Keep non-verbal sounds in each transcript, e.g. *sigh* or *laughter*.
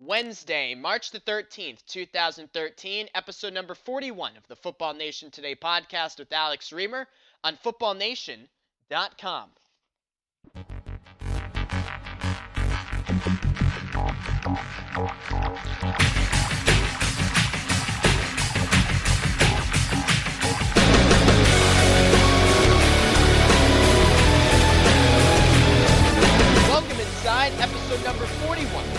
Wednesday, March the 13th, 2013, episode number 41 of the Football Nation Today podcast with Alex Reimer on footballnation.com. Welcome inside episode number 41 the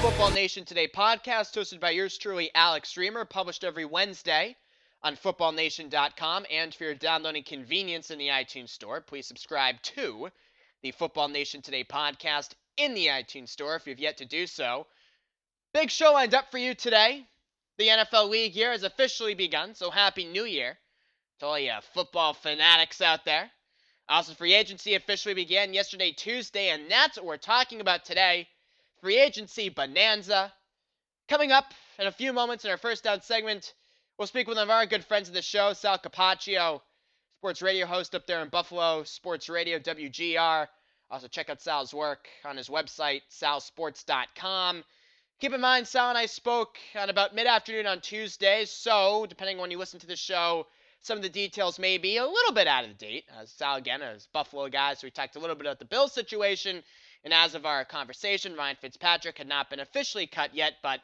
Football Nation Today podcast, hosted by yours truly, Alex Reimer, published every Wednesday on footballnation.com. And for your downloading convenience in the iTunes Store, please subscribe to the Football Nation Today podcast in the iTunes Store if you've yet to do so. Big show lined up for you today. The NFL League year has officially begun, so happy new year to all you football fanatics out there. Also, free agency officially began yesterday, Tuesday, and that's what we're talking about today. Free agency bonanza. Coming up in a few moments in our first down segment, we'll speak with one of our good friends of the show, Sal Capaccio, sports radio host up there in Buffalo, Sports Radio WGR. Also, check out Sal's work on his website, salsports.com. Keep in mind, Sal and I spoke at about mid afternoon on Tuesday, so depending on when you listen to the show, some of the details may be a little bit out of date. As Sal, again, is Buffalo guy, so we talked a little bit about the Bills situation. And as of our conversation, Ryan Fitzpatrick had not been officially cut yet, but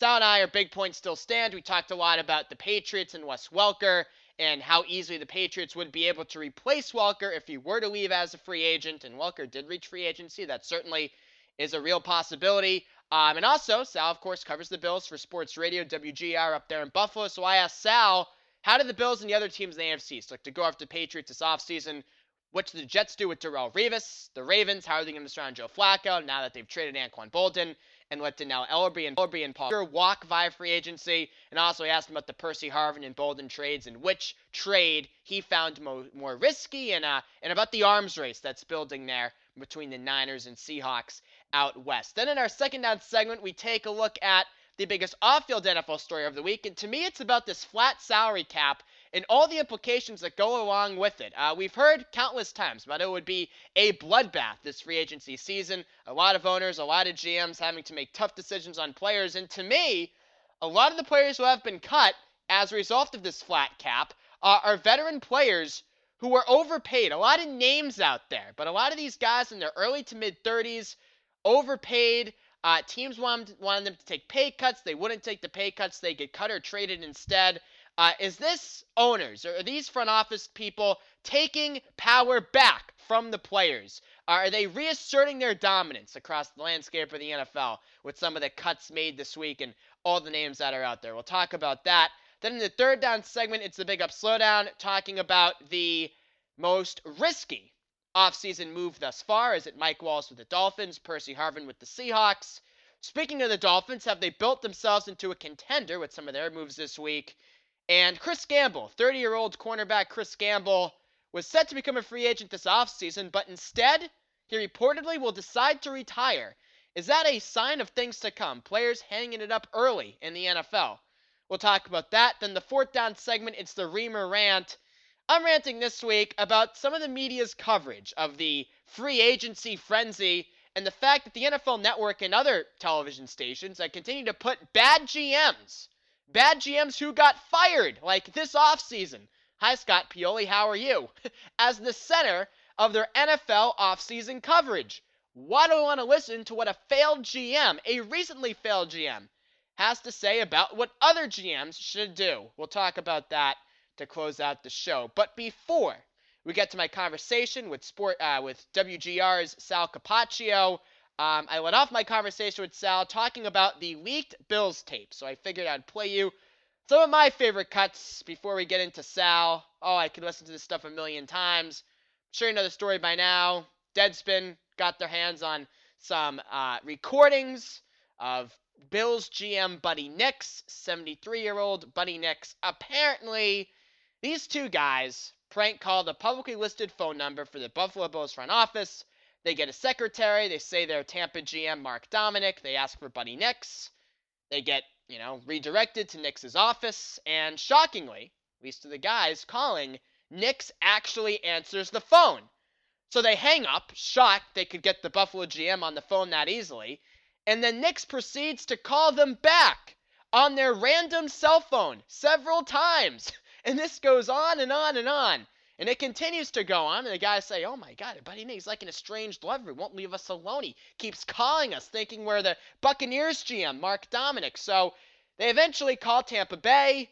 Sal and I, our big points still stand. We talked a lot about the Patriots and Wes Welker and how easily the Patriots would be able to replace Welker if he were to leave as a free agent. And Welker did reach free agency. That certainly is a real possibility. Um, and also, Sal, of course, covers the Bills for Sports Radio WGR up there in Buffalo. So I asked Sal, how did the Bills and the other teams in the AFC look to go after the Patriots this offseason? What did the Jets do with Darrelle Revis? The Ravens, how are they going to surround Joe Flacco now that they've traded Anquan Boldin? And did now Ellerbe and Ellerbe and Paul walk via free agency? And also, I asked him about the Percy Harvin and Boldin trades and which trade he found mo- more risky, and uh, and about the arms race that's building there between the Niners and Seahawks out west. Then in our second down segment, we take a look at the biggest off-field NFL story of the week, and to me, it's about this flat salary cap and all the implications that go along with it. Uh, we've heard countless times about it would be a bloodbath this free agency season. A lot of owners, a lot of GMs having to make tough decisions on players, and to me, a lot of the players who have been cut as a result of this flat cap uh, are veteran players who were overpaid. A lot of names out there, but a lot of these guys in their early to mid 30s, overpaid. Uh, teams wanted, wanted them to take pay cuts. They wouldn't take the pay cuts. They get cut or traded instead. Uh, is this owners or are these front office people taking power back from the players? Are they reasserting their dominance across the landscape of the NFL with some of the cuts made this week and all the names that are out there? We'll talk about that. Then in the third down segment, it's the big up slowdown, talking about the most risky offseason move thus far. Is it Mike Wallace with the Dolphins, Percy Harvin with the Seahawks? Speaking of the Dolphins, have they built themselves into a contender with some of their moves this week? And Chris Gamble, 30 year old cornerback Chris Gamble, was set to become a free agent this offseason, but instead, he reportedly will decide to retire. Is that a sign of things to come? Players hanging it up early in the NFL. We'll talk about that. Then the fourth down segment, it's the Reimer rant. I'm ranting this week about some of the media's coverage of the free agency frenzy and the fact that the NFL Network and other television stations continue to put bad GMs, bad GMs who got fired, like this offseason. Hi, Scott Pioli, how are you? *laughs* As the center of their NFL offseason coverage. Why do I want to listen to what a failed GM, a recently failed GM, has to say about what other GMs should do? We'll talk about that to close out the show. But before we get to my conversation with sport uh, with WGR's Sal Capaccio, um, I went off my conversation with Sal talking about the leaked Bills tape. So I figured I'd play you some of my favorite cuts before we get into Sal. Oh, I could listen to this stuff a million times. I'm sure you know the story by now. Deadspin got their hands on some uh, recordings of Bills GM Buddy Nix, 73 year old Buddy Nix. Apparently, these two guys prank called a publicly listed phone number for the Buffalo Bills front office. They get a secretary. They say they're Tampa GM Mark Dominik. They ask for Buddy Nix. They get, you know, redirected to Nix's office. And shockingly, at least to the guys calling, Nix actually answers the phone. So they hang up, shocked they could get the Buffalo GM on the phone that easily. And then Nix proceeds to call them back on their random cell phone several times. *laughs* And this goes on and on and on. And it continues to go on, and the guys say, Oh my god, Buddy Nix's like an estranged lover. Won't leave us alone. He keeps calling us, thinking we're the Buccaneers GM, Mark Dominik. So they eventually call Tampa Bay,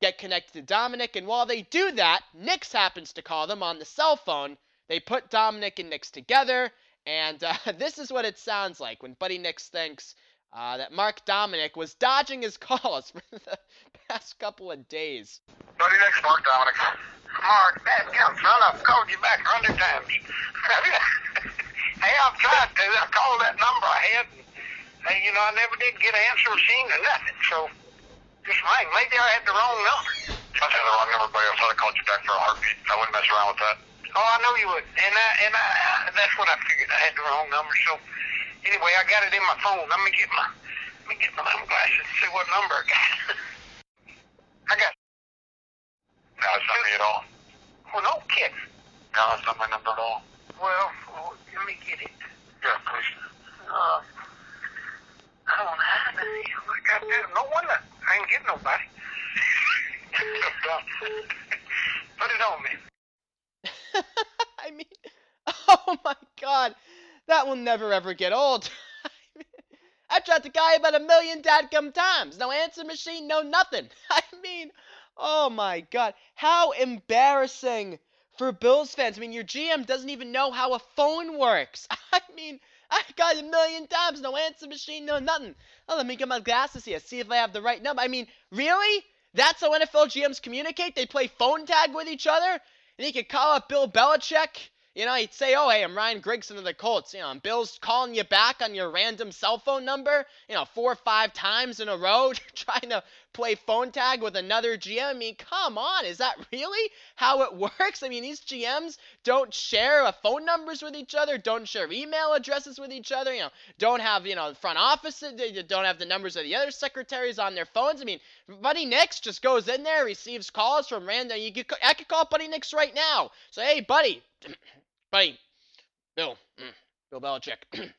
get connected to Dominik, and while they do that, Nix happens to call them on the cell phone. They put Dominik and Nix together, and uh, *laughs* this is what it sounds like when Buddy Nix thinks uh, that Mark Dominik was dodging his *laughs* calls for the past couple of days. Buddy Nix, Mark Dominik. Mark, that young son, I've called you back a hundred times. *laughs* hey, I've tried to. I called that number I had, and, you know, I never did get an answer machine or nothing. So, just rang. Maybe I had the wrong number. I had the wrong number, buddy. I thought I called you back for a heartbeat. I wouldn't mess around with that. Oh, I know you would, and I, and I, that's what I figured. I had the wrong number. So, anyway, I got it in my phone. Let me get my, let me get my little glasses and see what number I got. *laughs* I got. No, it's not me at all. Well, no kidding. No, it's not my number at all. Well, oh, let me get it. Yeah, please. Uh, I don't know how to. I got that. No wonder I ain't getting nobody. *laughs* Put it on me. *laughs* I mean, *laughs* oh my god, that will never ever get old. I tried to call you about a million dadgum times. No answer machine, no nothing. *laughs* I mean, oh my god, how embarrassing for Bills fans. I mean, your GM doesn't even know how a phone works. *laughs* I mean, I got a million times, no answer machine, no nothing. Oh, let me get my glasses here, see if I have the right number. I mean, really? That's how NFL GMs communicate? They play phone tag with each other? And he could call up Bill Belichick you know, he'd say, "Oh, hey, I'm Ryan Grigson of the Colts. You know, and Bill's calling you back on your random cell phone number. You know, four or five times in a row, *laughs* trying to play phone tag with another GM. I mean, come on, is that really how it *laughs* works? I mean, these GMs don't share uh, phone numbers with each other, don't share email addresses with each other. You know, don't have you know front office, they don't have the numbers of the other secretaries on their phones. I mean, Buddy Nix just goes in there, receives calls from random. You could, I could call Buddy Nix right now. So, hey, buddy. *clears throat* Buddy, Bill, mm, Bill Belichick, *clears throat*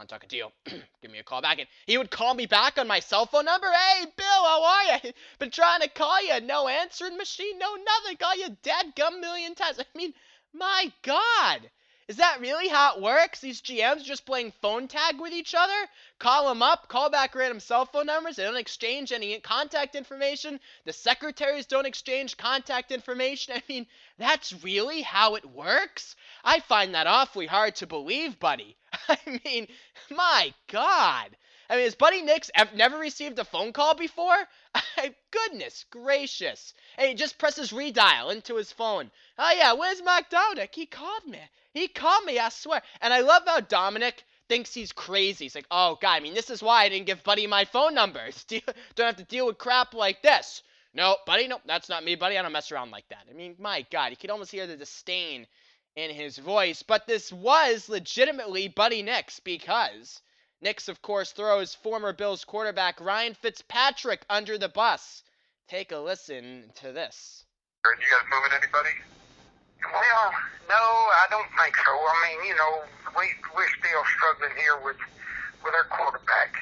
want to talk a deal? *clears throat* Give me a call back. And he would call me back on my cell phone number. Hey, Bill, how are you? *laughs* Been trying to call you. No answering machine, no nothing. Call you dead gum million times. I mean, my God. Is that really how it works? These GMs just playing phone tag with each other? Call them up, call back random cell phone numbers. They don't exchange any contact information. The secretaries don't exchange contact information. *laughs* I mean, that's really how it works? I find that awfully hard to believe, buddy. *laughs* I mean, my God. I mean, has Buddy Nix never received a phone call before? *laughs* Goodness gracious. And he just presses redial into his phone. Oh, yeah, where's Mark Dominik? He called me. He called me, I swear. And I love how Dominik thinks he's crazy. He's like, oh, God, I mean, this is why I didn't give Buddy my phone number. *laughs* Don't have to deal with crap like this. No, Buddy, no, that's not me, Buddy. I don't mess around like that. I mean, my God, you could almost hear the disdain in his voice. But this was legitimately Buddy Nix because Nix, of course, throws former Bills quarterback Ryan Fitzpatrick under the bus. Take a listen to this. Are you guys moving anybody? Well, no, I don't think so. I mean, you know, we we're still struggling here with with our quarterback.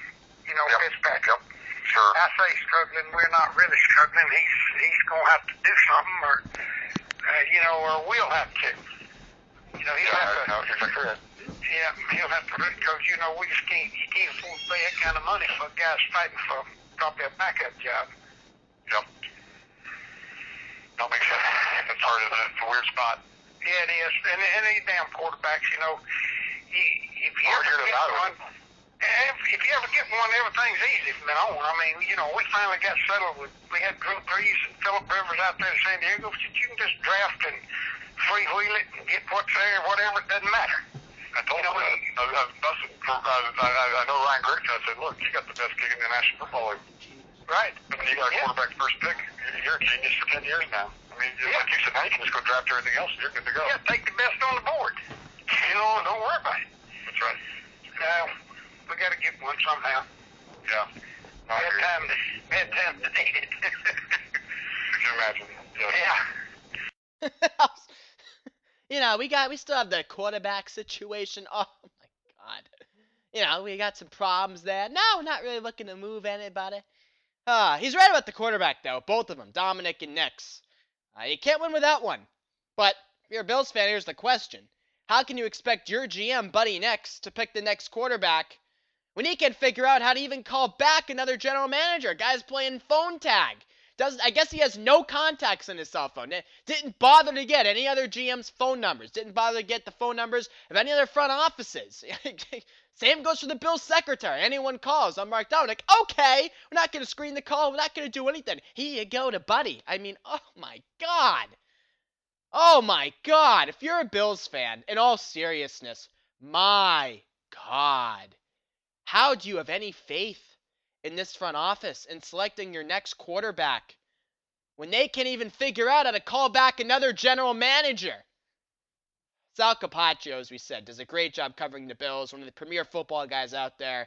You know, yep. Fitzpatrick. Yep. Sure. I say struggling. We're not really struggling. He's he's gonna have to do something, or uh, you know, or we'll have to. You know, he'll yeah, have to. No. Yeah, he'll have to because you know we just can't you can't afford to pay that kind of money for guys fighting for probably a backup job. Yep. Don't make sense. It's hard? It's a weird spot. Yeah, it is. And, and these damn quarterbacks, you know, you, if you ever get one, if, if you ever get one, everything's easy from now on. I mean, you know, we finally got settled with, we had Drew Brees and Philip Rivers out there in San Diego. So you can just draft and freewheel it and get what's there, whatever, it doesn't matter. I told You know, him. I, I, I, I, I know Ryan Grigson. I said, look, you got the best kick in the National Football League. Right. I mean, you got a Yeah. quarterback first pick. You're a genius for 10 years now. I mean, just Yeah. like you said, now you can just go draft everything else and you're good to go. Yeah, take the best on the board. You know, don't worry about it. That's right. Now, we got to get one somehow. Yeah. No, I Bad agree. time to, bad time to need it. *laughs* You can imagine. Yeah. yeah. *laughs* *laughs* you know, we got we still have the quarterback situation. Oh my god. you know, we got some problems there. No, not really looking to move anybody. Uh, he's right about the quarterback, though. Both of them, Dominik and Nix. Uh, you can't win without one. But if you're a Bills fan, here's the question. How can you expect your GM, Buddy Nix, to pick the next quarterback when he can't figure out how to even call back another general manager? Guy's playing phone tag. Doesn't I guess he has no contacts in his cell phone. Didn't bother to get any other GM's phone numbers. Didn't bother to get the phone numbers of any other front offices. *laughs* Same goes for the Bills secretary. Anyone calls, I'm marked Mark Dominik. Okay, we're not going to screen the call. We're not going to do anything. Here you go to Buddy. I mean, oh my God. Oh my God. If you're a Bills fan, in all seriousness, my God. How do you have any faith in this front office in selecting your next quarterback when they can't even figure out how to call back another general manager? Sal Capaccio, as we said, does a great job covering the Bills, one of the premier football guys out there.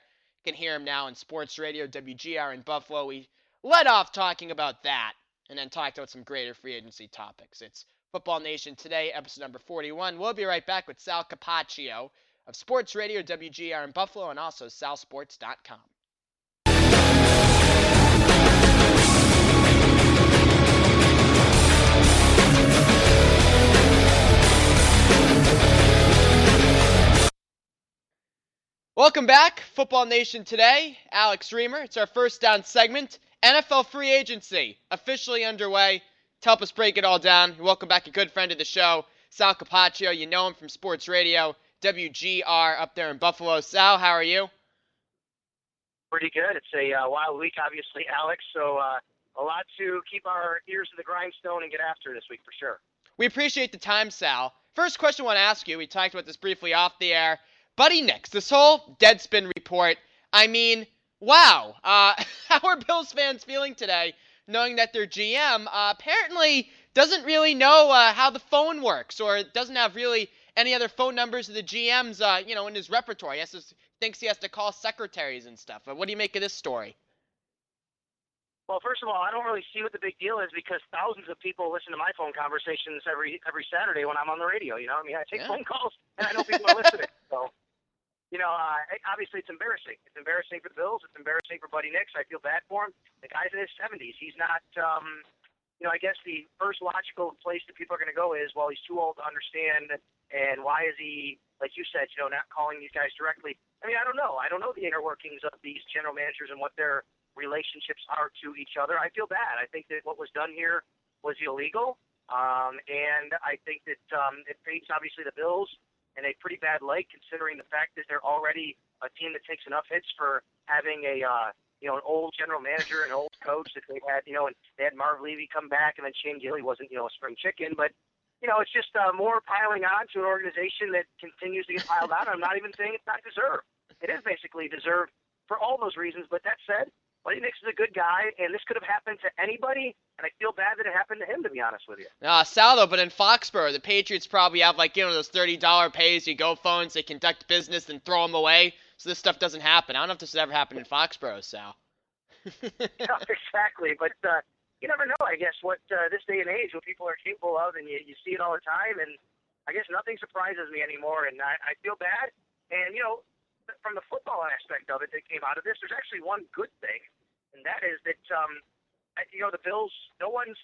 You can hear him now in sports radio, WGR in Buffalo. We led off talking about that and then talked about some greater free agency topics. It's Football Nation today, episode number 41. We'll be right back with Sal Capaccio of Sports Radio WGR in Buffalo and also salsports.com. Welcome back, Football Nation today. Alex Reimer. It's our first down segment. NFL free agency officially underway. To help us break it all down, welcome back a good friend of the show, Sal Capaccio. You know him from Sports Radio, WGR up there in Buffalo. Sal, how are you? Pretty good. It's a uh, wild week, obviously, Alex. So uh, a lot to keep our ears to the grindstone and get after this week for sure. We appreciate the time, Sal. First question I want to ask you. We talked about this briefly off the air. Buddy Nix, this whole Deadspin report. I mean, wow. Uh, *laughs* how are Bills fans feeling today, knowing that their GM uh, apparently doesn't really know uh, how the phone works, or doesn't have really any other phone numbers of the GMs, uh, you know, in his repertoire. He has to, thinks he has to call secretaries and stuff. But what do you make of this story? Well, first of all, I don't really see what the big deal is because thousands of people listen to my phone conversations every every Saturday when I'm on the radio. You know, I mean, I take yeah. phone calls and I know *laughs* people are listening. So you know, uh, obviously it's embarrassing. It's embarrassing for the Bills. It's embarrassing for Buddy Nix. I feel bad for him. The guy's in his 70s. He's not, um, you know, I guess the first logical place that people are going to go is, well, he's too old to understand, and why is he, like you said, you know, not calling these guys directly? I mean, I don't know. I don't know the inner workings of these general managers and what their relationships are to each other. I feel bad. I think that what was done here was illegal, um, and I think that um, it fates obviously the Bills in a pretty bad light, considering the fact that they're already a team that takes enough hits for having a uh, you know an old general manager, an old coach that they had, you know, and they had Marv Levy come back, and then Chan Gailey wasn't you know a spring chicken, but you know it's just uh, more piling on to an organization that continues to get piled on. I'm not even saying it's not deserved. It is basically deserved for all those reasons. But that said, Nix is a good guy, and this could have happened to anybody, and I feel bad that it happened to him, to be honest with you. Uh, Sal, though, but in Foxborough, the Patriots probably have, like, you know, those $30 pay-as-you-go phones. They conduct business and throw them away, so this stuff doesn't happen. I don't know if this has ever happened in Foxborough, Sal. no, *laughs* *laughs* exactly, but uh, you never know, I guess, what uh, this day and age, what people are capable of, and you, you see it all the time, and I guess nothing surprises me anymore, and I, I feel bad. And, you know, from the football aspect of it that came out of this, there's actually one good thing, and that is that um, you know the Bills. No one's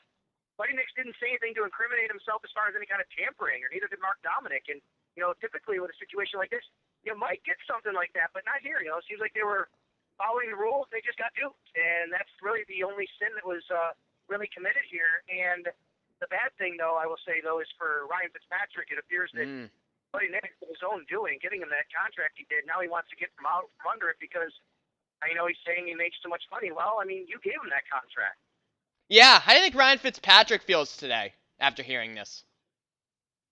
Buddy Nix didn't say anything to incriminate himself as far as any kind of tampering, or neither did Mark Dominik. And you know, typically with a situation like this, you might get something like that, but not here. You know, it seems like they were following the rules. They just got duped, and that's really the only sin that was uh, really committed here. And the bad thing, though, I will say though, is for Ryan Fitzpatrick. It appears that. Mm. Buddy Nix, his own doing, getting him that contract he did. Now he wants to get from out from under it because I know he's saying he makes too much money. Well, I mean, you gave him that contract. Yeah, how do you think Ryan Fitzpatrick feels today after hearing this?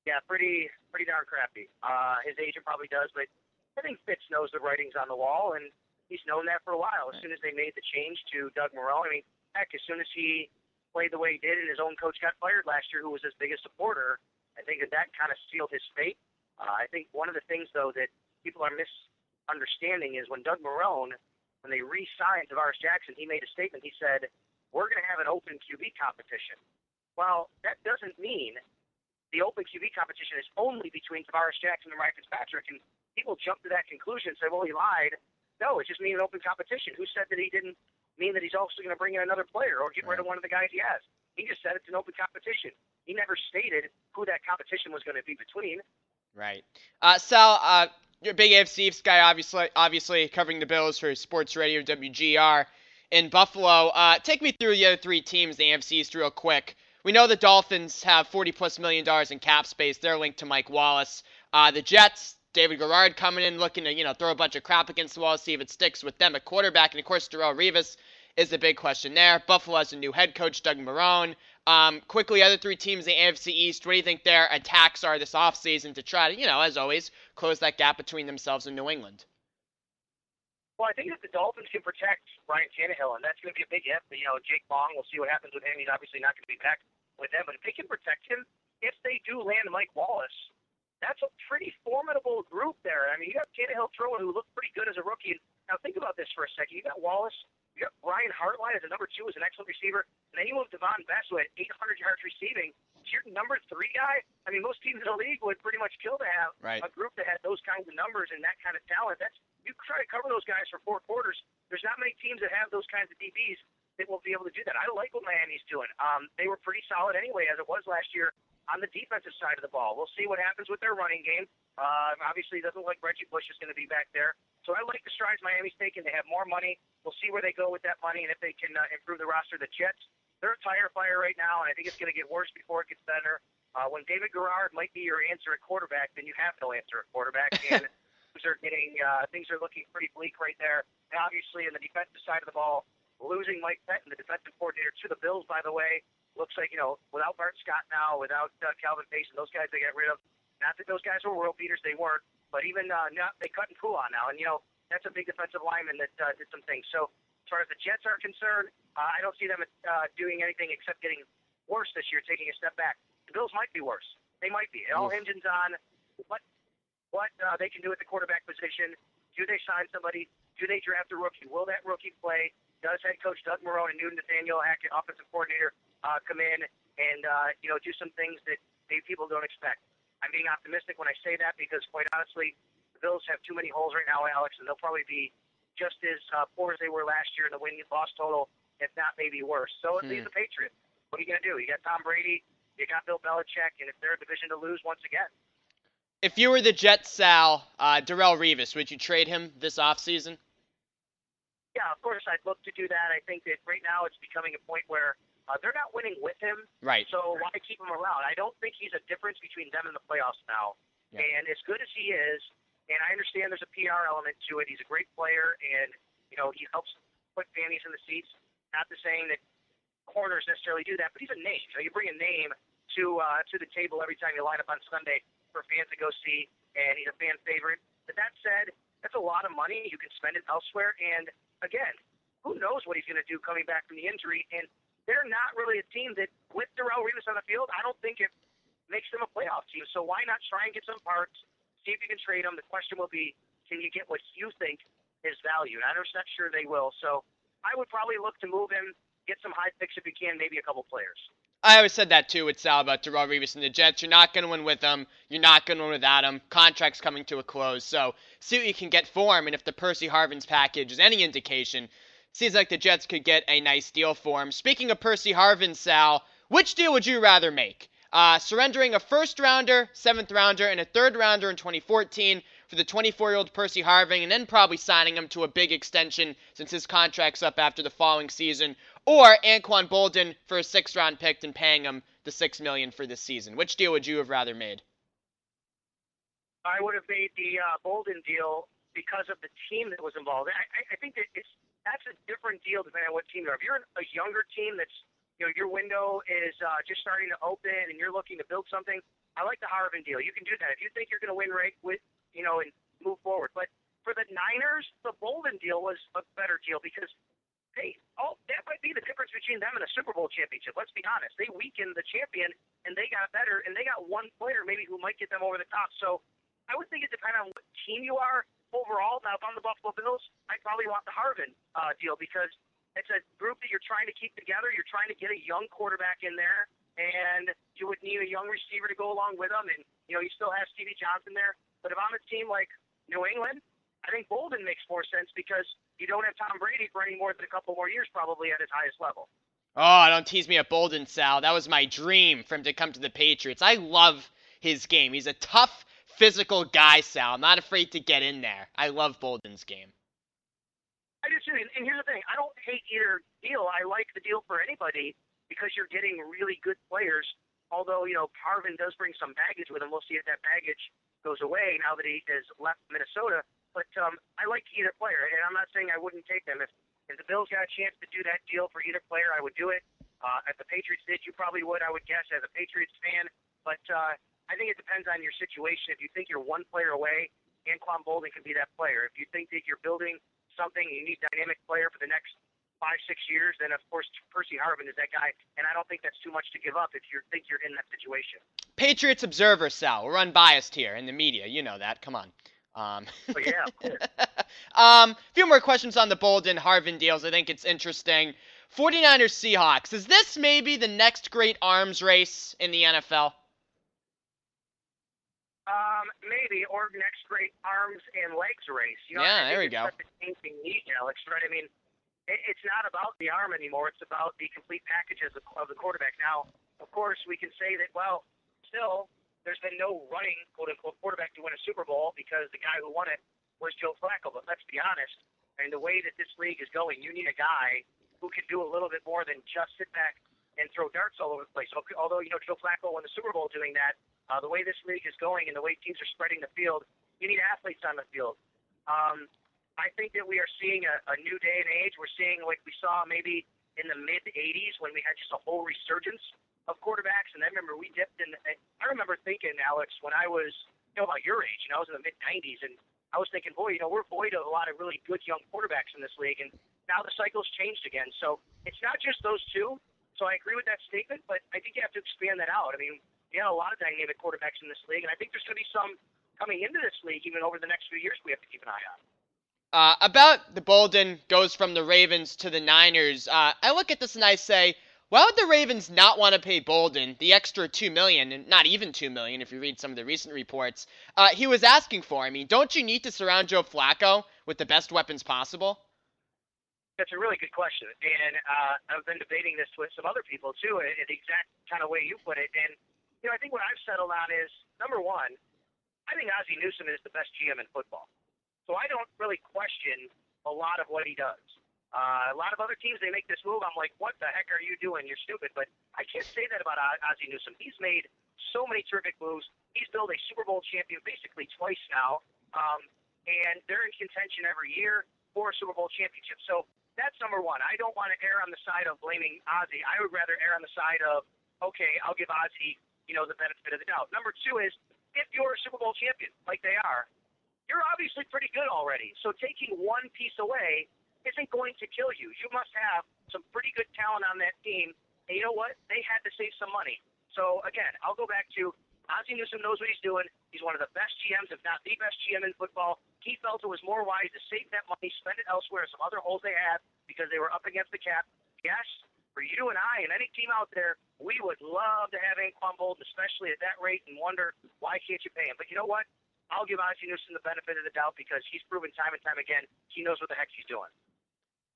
Yeah, pretty pretty darn crappy. Uh, his agent probably does, but I think Fitz knows the writing's on the wall, and he's known that for a while. As soon as they made the change to Doug Marrone, I mean, heck, as soon as he played the way he did, and his own coach got fired last year, who was his biggest supporter, I think that that kind of sealed his fate. Uh, I think one of the things though that people are misunderstanding is when Doug Marrone when they re-signed Tarvaris Jackson, he made a statement. He said, "We're going to have an open QB competition." Well, that doesn't mean the open QB competition is only between Tarvaris Jackson and Ryan Fitzpatrick. And people jump to that conclusion and say, well, he lied. No, it just mean an open competition. Who said that he didn't mean that he's also going to bring in another player or get rid of one of the guys he has? He just said it's an open competition. He never stated who that competition was going to be between. Right. Uh, Sal, uh, you're a big AFC guy, obviously, obviously covering the Bills for Sports Radio WGR in Buffalo. Uh, take me through the other three teams, the AFC East, real quick. We know the Dolphins have 40 plus million dollars in cap space. They're linked to Mike Wallace. Uh, the Jets, David Garrard coming in looking to, you know, throw a bunch of crap against the wall, see if it sticks with them at quarterback. And of course, Darrelle Revis is the big question there. Buffalo has a new head coach, Doug Marrone. Um, quickly, other three teams in the AFC East, what do you think their attacks are this offseason to try to, you know, as always, close that gap between themselves and New England? Well, I think that the Dolphins can protect Ryan Tannehill, and that's going to be a big if. You know, Jake Long, we'll see what happens with him. He's obviously not going to be back with them, but if they can protect him, if they do land Mike Wallace, that's a pretty formidable group there. I mean, you got Tannehill throwing who looked pretty good as a rookie. Now think about this for a second. You got Wallace, you got Brian Hartline as a number two, as an excellent receiver, and then you move Davone Bess who had 800 yards receiving. Is your number three guy? I mean, most teams in the league would pretty much kill to have right. a group that had those kinds of numbers and that kind of talent. That's you try to cover those guys for four quarters. There's not many teams that have those kinds of DBs that will be able to do that. I like what Miami's doing. Um, they were pretty solid anyway, as it was last year on the defensive side of the ball. We'll see what happens with their running game. Uh, obviously, it doesn't look like Reggie Bush is going to be back there. So I like the strides Miami's taking. They have more money. We'll see where they go with that money and if they can uh, improve the roster. The Jets, they're a tire fire right now, and I think it's going to get worse before it gets better. Uh, when David Garrard might be your answer at quarterback, then you have no answer at quarterback. *laughs* And things are getting uh, things are looking pretty bleak right there. And obviously, in the defensive side of the ball, losing Mike Pettine, the defensive coordinator, to the Bills, by the way, looks like you know without Bart Scott now, without uh, Calvin Payson, those guys they got rid of. Not that those guys were world beaters, they weren't. But even uh, not, they cut and pull on now, and you know that's a big defensive lineman that uh, did some things. So as far as the Jets are concerned, uh, I don't see them uh, doing anything except getting worse this year, taking a step back. The Bills might be worse. They might be. It all hinges on what what uh, they can do at the quarterback position. Do they sign somebody? Do they draft a rookie? Will that rookie play? Does head coach Doug Marrone and Newton Nathaniel, Hackett, offensive coordinator, uh, come in and uh, you know do some things that maybe people don't expect? I'm being optimistic when I say that because, quite honestly, the Bills have too many holes right now, Alex, and they'll probably be just as uh, poor as they were last year in the win loss total, if not maybe worse. So hmm. leaves the Patriots. What are you going to do? You got Tom Brady, you got Bill Belichick, and if they're a division to lose once again. If you were the Jets, Sal, uh, Darrelle Revis, would you trade him this offseason? Yeah, of course I'd look to do that. I think that right now it's becoming a point where uh, they're not winning with him. Right. So why keep him around? I don't think he's a difference between them and the playoffs now. Yeah. And as good as he is, and I understand there's a PR element to it. He's a great player, and you know he helps put fannies in the seats. Not the saying that corners necessarily do that, but he's a name. Know, you bring a name to uh, to the table every time you line up on Sunday for fans to go see, and he's a fan favorite. But that said, that's a lot of money. You can spend it elsewhere. And again, who knows what he's going to do coming back from the injury? And they're not really a team that, with Darrelle Revis on the field, I don't think it makes them a playoff team. So why not try and get some parts, see if you can trade them? The question will be, can you get what you think is value? And I'm not sure they will. So I would probably look to move him, get some high picks if you can, maybe a couple players. I always said that too with Sal about Darrelle Revis and the Jets. You're not going to win with them. You're not going to win without him. Contract's coming to a close. So see what you can get for him. And if the Percy Harvins package is any indication, seems like the Jets could get a nice deal for him. Speaking of Percy Harvin, Sal, which deal would you rather make? Uh, surrendering a first rounder, seventh rounder, and a third rounder in 2014 for the 24 year old Percy Harvin, and then probably signing him to a big extension since his contract's up after the following season, or Anquan Boldin for a sixth round pick and paying him the six million for this season. Which deal would you have rather made? I would have made the uh, Boldin deal because of the team that was involved. I, I think that it's that's a different deal depending on what team you are. If you're a younger team that's you know your window is uh, just starting to open and you're looking to build something, I like the Harvin deal. You can do that if you think you're going to win right with you know and move forward. But for the Niners, the Boldin deal was a better deal because hey, oh, that might be the difference between them and a Super Bowl championship. Let's be honest. They weakened the champion and they got better and they got one player maybe who might get them over the top. So I would think it depends on what team you are overall. Now, if I'm the Buffalo Bills, I probably want the Harvin uh, deal because it's a group that you're trying to keep together. You're trying to get a young quarterback in there, and you would need a young receiver to go along with them. And you know, you still have Stevie Johnson there. But if I'm a team like New England, I think Boldin makes more sense because you don't have Tom Brady for any more than a couple more years, probably at his highest level. Oh, don't tease me at Boldin, Sal. That was my dream for him to come to the Patriots. I love his game. He's a tough, physical guy, Sal. I'm not afraid to get in there. I love Boldin's game. I do too. And, here's the thing: I don't hate either deal. I like the deal for anybody because you're getting really good players. Although you know Harvin does bring some baggage with him. We'll see if that baggage goes away now that he has left Minnesota. But um, I like either player, and I'm not saying I wouldn't take them if if the Bills got a chance to do that deal for either player. I would do it. Uh, if the Patriots did, you probably would. I would guess as a Patriots fan. But uh, I think it depends on your situation. If you think you're one player away, Anquan Boldin can be that player. If you think that you're building something, you need dynamic player for the next five, six years, then of course Percy Harvin is that guy. And I don't think that's too much to give up if you think you're in that situation. Patriots observer, Sal. We're unbiased here in the media. You know that. Come on. Um, but yeah. *laughs* um, a few more questions on the Boldin Harvin deals. I think it's interesting. 49ers Seahawks. Is this maybe the next great arms race in the NFL? Um, maybe, or next great arms and legs race. You know, yeah, there we go. Such a need, Alex. Right? I mean, it, it's not about the arm anymore. It's about the complete package of the, of the quarterback. Now, of course, we can say that. Well, still, there's been no running quote unquote quarterback to win a Super Bowl because the guy who won it was Joe Flacco. But let's be honest. Mean, the way that this league is going, you need a guy who can do a little bit more than just sit back and throw darts all over the place. Although you know Joe Flacco won the Super Bowl doing that, uh, the way this league is going and the way teams are spreading the field, you need athletes on the field. Um, I think that we are seeing a, a new day and age. We're seeing like we saw maybe in the mid '80s when we had just a whole resurgence of quarterbacks. And I remember we dipped in. I remember thinking, Alex, when I was you know about your age, you know, I was in the mid '90s, and I was thinking, boy, you know, we're void of a lot of really good young quarterbacks in this league, and now the cycle's changed again. So it's not just those two. So I agree with that statement, but I think you have to expand that out. I mean, you have a lot of dynamic quarterbacks in this league, and I think there's going to be some coming into this league even over the next few years we have to keep an eye on. Uh, about the Boldin goes from the Ravens to the Niners. Uh, I look at this and I say, why would the Ravens not want to pay Boldin the extra two million, and not even two million if you read some of the recent reports? Uh, he was asking for. I mean, don't you need to surround Joe Flacco with the best weapons possible? That's a really good question, and uh, I've been debating this with some other people too, in the exact kind of way you put it. And you know, I think what I've settled on is number one, I think Ozzie Newsome is the best GM in football, so I don't really question a lot of what he does. Uh, a lot of other teams they make this move. I'm like, what the heck are you doing? You're stupid. But I can't say that about Ozzie Newsome. He's made so many terrific moves. He's built a Super Bowl champion basically twice now, um, and they're in contention every year for a Super Bowl championship. So that's number one. I don't want to err on the side of blaming Ozzie. I would rather err on the side of, okay, I'll give Ozzie, you know, the benefit of the doubt. Number two is, if you're a Super Bowl champion, like they are, you're obviously pretty good already. So taking one piece away isn't going to kill you. You must have some pretty good talent on that team. And you know what? They had to save some money. So again, I'll go back to Ozzie Newsome knows what he's doing. He's one of the best GMs, if not the best GM in football. He felt it was more wise to save that money, spend it elsewhere, some other holes they had because they were up against the cap. Yes, for you and I and any team out there, we would love to have Anquan Boldin, especially at that rate, and wonder why can't you pay him? But you know what? I'll give Ozzie Newsome the benefit of the doubt because he's proven time and time again he knows what the heck he's doing.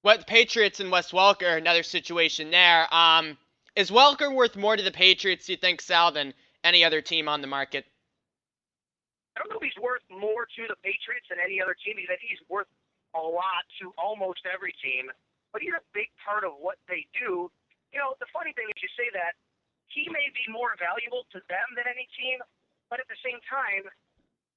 What Patriots and Wes Welker, another situation there. Um, is Welker worth more to the Patriots, you think, Sal, than any other team on the market? I don't know if he's worth more to the Patriots than any other team. I think he's worth a lot to almost every team, but he's a big part of what they do. You know, the funny thing is you say that he may be more valuable to them than any team, but at the same time,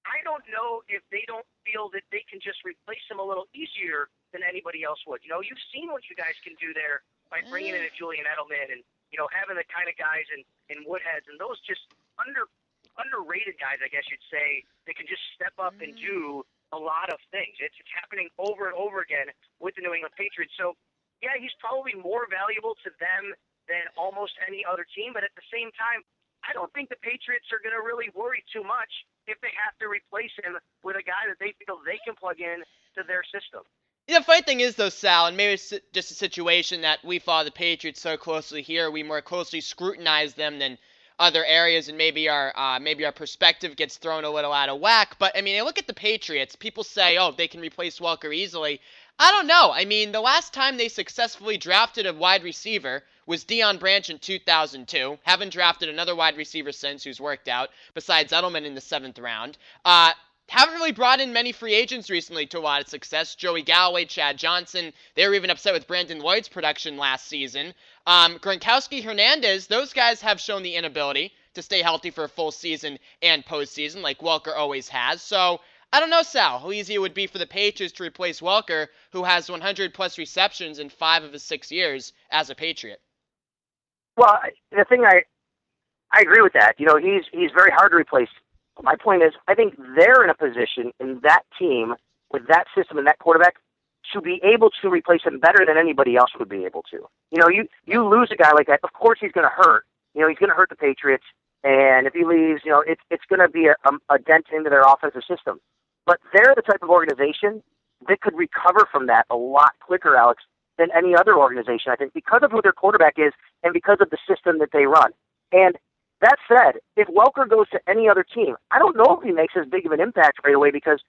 I don't know if they don't feel that they can just replace him a little easier than anybody else would. You know, you've seen what you guys can do there by bringing in a mm. Julian Edelman and you know having the kind of guys in in Woodheads and those just under underrated guys, I guess you'd say, that can just step up and do mm. a lot of things. It's, it's happening over and over again with the New England Patriots. So, yeah, he's probably more valuable to them than almost any other team. But at the same time, I don't think the Patriots are going to really worry too much if they have to replace him with a guy that they feel they can plug in to their system. The funny thing is, though, Sal, and maybe it's just a situation that we follow the Patriots so closely here, we more closely scrutinize them than other areas, and maybe our uh, maybe our perspective gets thrown a little out of whack. But I mean, I look at the Patriots. People say, "Oh, they can replace Welker easily." I don't know. I mean, the last time they successfully drafted a wide receiver was Deion Branch in 2002. Haven't drafted another wide receiver since who's worked out, besides Edelman in the seventh round. Uh, haven't really brought in many free agents recently to a lot of success. Joey Galloway, Chad Johnson. They were even upset with Brandon Lloyd's production last season. Um, Gronkowski, Hernandez, those guys have shown the inability to stay healthy for a full season and postseason, like Welker always has. So I don't know, Sal, how easy it would be for the Patriots to replace Welker, who has 100 plus receptions in five of his six years as a Patriot. Well, the thing I I agree with that. You know, he's he's very hard to replace. My point is, I think they're in a position in that team with that system and that quarterback to be able to replace him better than anybody else would be able to. You know, you you lose a guy like that, of course he's going to hurt. You know, he's going to hurt the Patriots, and if he leaves, you know, it's it's going to be a, a, a dent into their offensive system. But they're the type of organization that could recover from that a lot quicker, Alex, than any other organization, I think, because of who their quarterback is and because of the system that they run. And that said, if Welker goes to any other team, I don't know if he makes as big of an impact right away because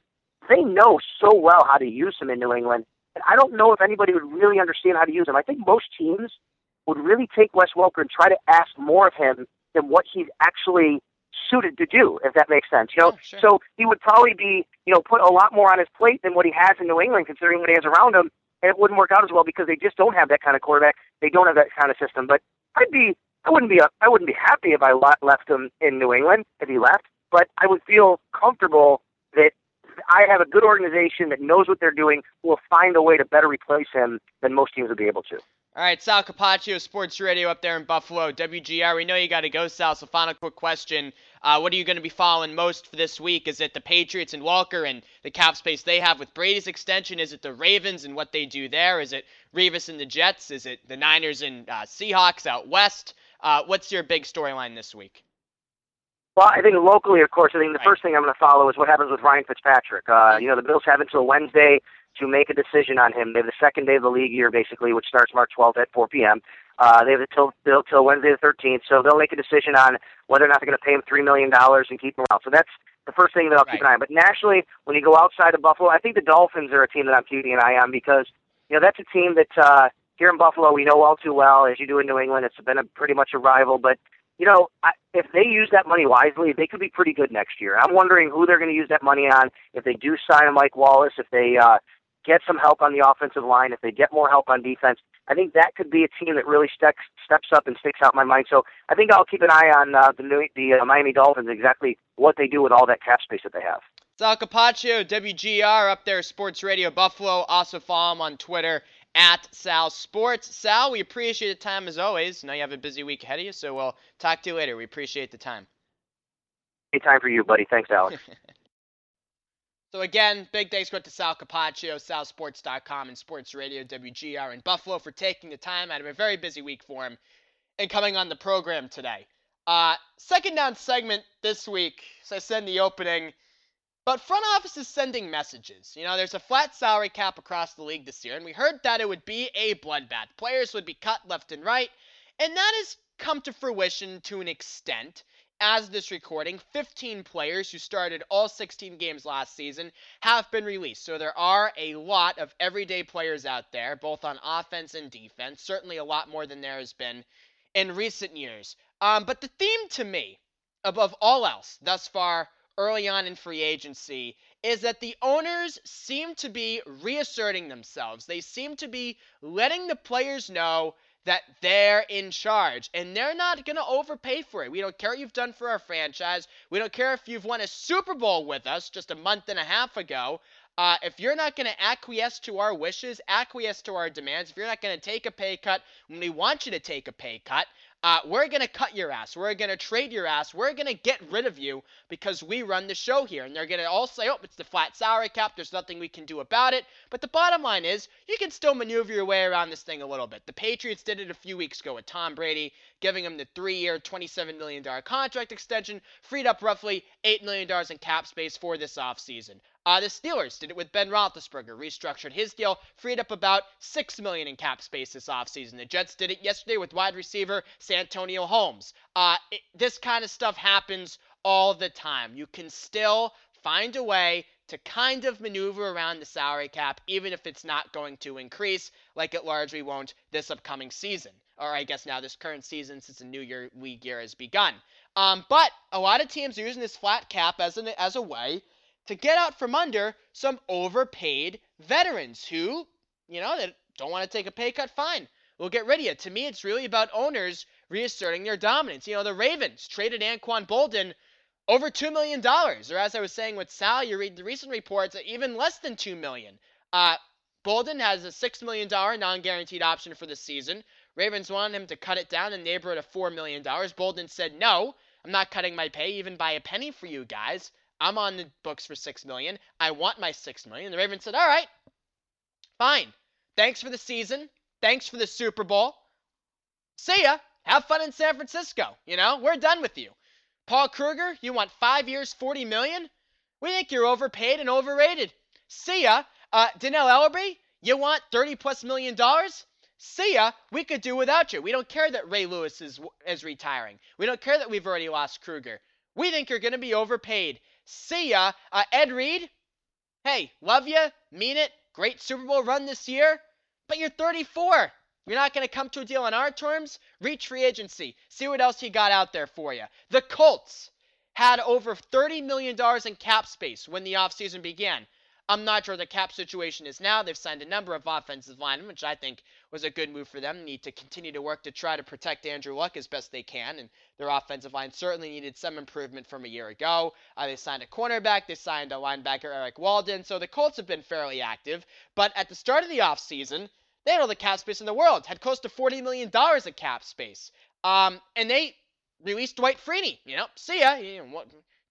they know so well how to use him in New England. And I don't know if anybody would really understand how to use him. I think most teams would really take Wes Welker and try to ask more of him than what he's actually suited to do, if that makes sense. You know, Oh, sure. so he would probably be, you know, put a lot more on his plate than what he has in New England, considering what he has around him, and it wouldn't work out as well because they just don't have that kind of quarterback. They don't have that kind of system. But I'd be, I wouldn't be, I wouldn't be happy if I left him in New England if he left, but I would feel comfortable that I have a good organization that knows what they're doing, will find a way to better replace him than most teams would be able to. All right, Sal Capaccio, Sports Radio up there in Buffalo, WGR. We know you got to go, Sal. So, final quick question: uh, What are you going to be following most for this week? Is it the Patriots and Welker and the cap space they have with Brady's extension? Is it the Ravens and what they do there? Is it Revis and the Jets? Is it the Niners and uh, Seahawks out west? Uh, what's your big storyline this week? Well, I think locally, of course, I think the Right. first thing I'm going to follow is what happens with Ryan Fitzpatrick. Uh, you know, the Bills have until Wednesday to make a decision on him. They have the second day of the league year, basically, which starts March 12th at 4 p.m. Uh, they have until till, till Wednesday the 13th, so they'll make a decision on whether or not they're going to pay him three million dollars and keep him around. So that's the first thing that I'll keep an eye on. But nationally, when you go outside of Buffalo, I think the Dolphins are a team that I'm keeping an eye on because you know that's a team that uh, here in Buffalo we know all too well, as you do in New England. It's been a pretty much a rival, but you know, I, if they use that money wisely, they could be pretty good next year. I'm wondering who they're going to use that money on. If they do sign a Mike Wallace, if they uh, get some help on the offensive line, if they get more help on defense, I think that could be a team that really steps steps up and sticks out in my mind. So I think I'll keep an eye on uh, the New, the uh, Miami Dolphins, exactly what they do with all that cap space that they have. Sal Capaccio, WGR up there, Sports Radio Buffalo. Also follow him on Twitter at Sal Sports. Sal, we appreciate the time as always. Now you have a busy week ahead of you, so we'll talk to you later. We appreciate the time. Any time for you, buddy. Thanks, Alex. *laughs* *laughs* So again, big thanks go to Sal Capaccio, salsports.com, and Sports Radio WGR in Buffalo for taking the time out of a very busy week for him and coming on the program today. Uh, second down segment this week, as I said in the opening, but front office is sending messages. You know, there's a flat salary cap across the league this year, and we heard that it would be a bloodbath. Players would be cut left and right, and that has come to fruition to an extent. As this recording, 15 players who started all 16 games last season have been released. So there are a lot of everyday players out there, both on offense and defense. Certainly a lot more than there has been in recent years. Um, but the theme to me, above all else, thus far, early on in free agency, is that the owners seem to be reasserting themselves. They seem to be letting the players know that they're in charge and they're not going to overpay for it. We don't care what you've done for our franchise. We don't care if you've won a Super Bowl with us just a month and a half ago. Uh, if you're not going to acquiesce to our wishes, acquiesce to our demands, if you're not going to take a pay cut when we want you to take a pay cut, uh, we're going to cut your ass. We're going to trade your ass. We're going to get rid of you because we run the show here. And they're going to all say, oh, it's the flat salary cap. There's nothing we can do about it. But the bottom line is, you can still maneuver your way around this thing a little bit. The Patriots did it a few weeks ago with Tom Brady, giving him the three year, $27 million contract extension, freed up roughly $8 million in cap space for this offseason. Uh, the Steelers did it with Ben Roethlisberger, restructured his deal, freed up about six million in cap space this offseason. The Jets did it yesterday with wide receiver Santonio Holmes. Uh, it, this kind of stuff happens all the time. You can still find a way to kind of maneuver around the salary cap, even if it's not going to increase, like it largely won't this upcoming season. Or I guess now this current season, since the new year league year has begun. Um, but a lot of teams are using this flat cap as an as a way to get out from under some overpaid veterans who, you know, that don't want to take a pay cut. Fine, we'll get rid of you. To me, it's really about owners reasserting their dominance. You know, the Ravens traded Anquan Boldin over $2 million. Or as I was saying with Sal, you read the recent reports, even less than 2 million. Uh, Boldin has a $6 million non guaranteed option for the season. Ravens wanted him to cut it down in the neighborhood of $4 million. Boldin said, No, I'm not cutting my pay even by a penny for you guys. I'm on the books for 6 million. I want my 6 million. The Ravens said, All right, fine. Thanks for the season. Thanks for the Super Bowl. See ya. Have fun in San Francisco. You know, we're done with you. Paul Kruger, you want five years, 40 million? We think you're overpaid and overrated. See ya. Uh, Dannell Ellerbe, you want 30 plus million dollars? See ya. We could do without you. We don't care that Ray Lewis is, is retiring. We don't care that we've already lost Kruger. We think you're going to be overpaid. See ya. Uh, Ed Reed, hey, love you, mean it. Great Super Bowl run this year, but you're 34. You're not going to come to a deal on our terms? Reach free agency. See what else he got out there for you. The Colts had over $30 million in cap space when the offseason began. I'm not sure the cap situation is now. They've signed a number of offensive linemen, which I think was a good move for them. They need to continue to work to try to protect Andrew Luck as best they can, and their offensive line certainly needed some improvement from a year ago. Uh, they signed a cornerback, they signed a linebacker, Erik Walden, so the Colts have been fairly active. But at the start of the offseason, they had all the cap space in the world, had close to $40 million of cap space. Um, and they released Dwight Freeney. You know, see ya. You know,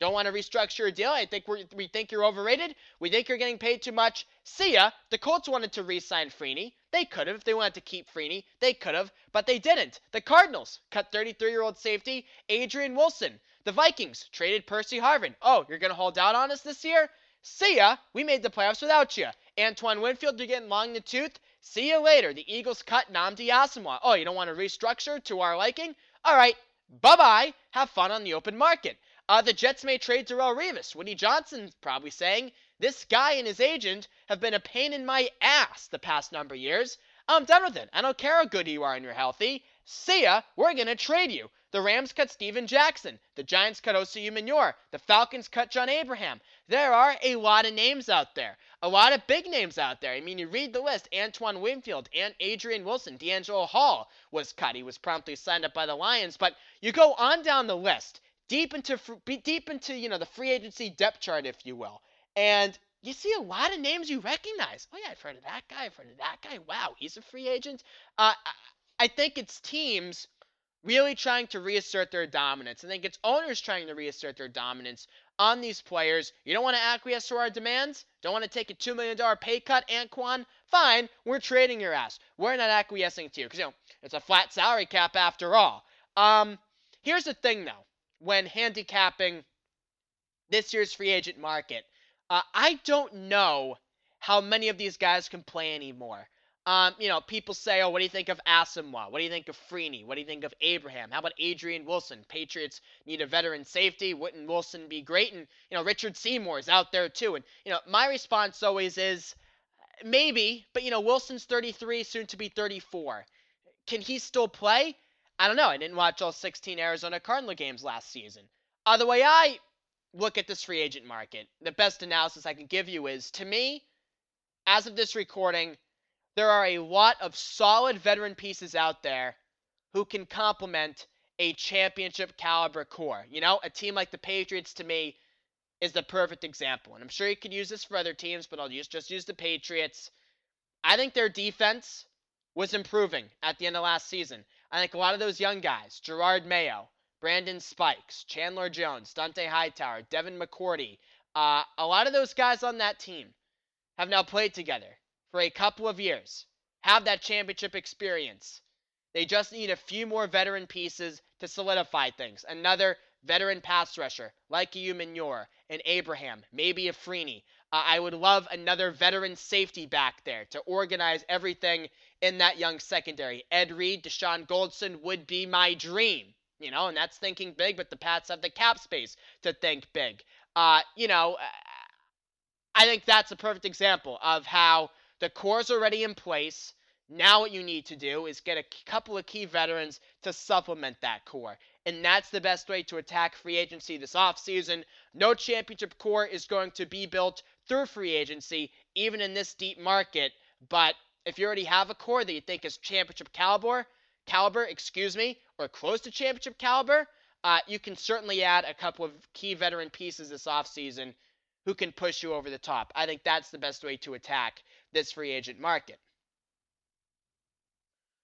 don't want to restructure a deal. I think we we think you're overrated. We think you're getting paid too much. See ya. The Colts wanted to re-sign Freeney. They could have. If they wanted to keep Freeney, they could have, but they didn't. The Cardinals cut 33-year-old safety Adrian Wilson. The Vikings traded Percy Harvin. Oh, you're gonna hold out on us this year? See ya. We made the playoffs without you. Antoine Winfield, you're getting long in the tooth. See you later. The Eagles cut Nnamdi Asomugha. Oh, you don't want to restructure to our liking? All right. Bye bye. Have fun on the open market. Uh, the Jets may trade Darrelle Revis. Woody Johnson's probably saying, this guy and his agent have been a pain in my ass the past number of years. I'm done with it. I don't care how good you are and you're healthy. See ya. We're going to trade you. The Rams cut Steven Jackson. The Giants cut Osi Umenyiora. The Falcons cut John Abraham. There are a lot of names out there. A lot of big names out there. I mean, you read the list. Antoine Winfield, and Adrian Wilson, DeAngelo Hall was cut. He was promptly signed up by the Lions. But you go on down the list, deep into deep into you know the free agency depth chart, if you will, and you see a lot of names you recognize. Oh yeah, I've heard of that guy. I've heard of that guy. Wow, he's a free agent. Uh, I think it's teams really trying to reassert their dominance. I think it's owners trying to reassert their dominance on these players. You don't want to acquiesce to our demands? Don't want to take a $2 million pay cut, Anquan? Fine, we're trading your ass. We're not acquiescing to you because, you know, it's a flat salary cap after all. Um, here's the thing, though, when handicapping this year's free agent market, uh, I don't know how many of these guys can play anymore. Um, you know, people say, oh, what do you think of Asomugha? What do you think of Freeney? What do you think of Abraham? How about Adrian Wilson? Patriots need a veteran safety. Wouldn't Wilson be great? And, you know, Richard Seymour is out there too. And, you know, my response always is maybe, but, you know, Wilson's 33, soon to be 34. Can he still play? I don't know. I didn't watch all 16 Arizona Cardinal games last season. Uh, the way I look at this free agent market, the best analysis I can give you is to me, as of this recording, there are a lot of solid veteran pieces out there who can complement a championship caliber core. You know, a team like the Patriots to me is the perfect example. And I'm sure you could use this for other teams, but I'll use, just use the Patriots. I think their defense was improving at the end of last season. I think a lot of those young guys, Jerod Mayo, Brandon Spikes, Chandler Jones, Dont'a Hightower, Devin McCourty, uh, a lot of those guys on that team have now played together for a couple of years, have that championship experience. They just need a few more veteran pieces to solidify things. Another veteran pass rusher like a Umenyiora, an Abraham, maybe a Freeney. Uh, I would love another veteran safety back there to organize everything in that young secondary. Ed Reed, Dashon Goldson would be my dream, you know, and that's thinking big, but the Pats have the cap space to think big. Uh, you know, I think that's a perfect example of how the core's already in place. Now, what you need to do is get a couple of key veterans to supplement that core. And that's the best way to attack free agency this offseason. No championship core is going to be built through free agency, even in this deep market. But if you already have a core that you think is championship caliber, caliber, excuse me, or close to championship caliber, uh, you can certainly add a couple of key veteran pieces this offseason who can push you over the top. I think that's the best way to attack this free agent market.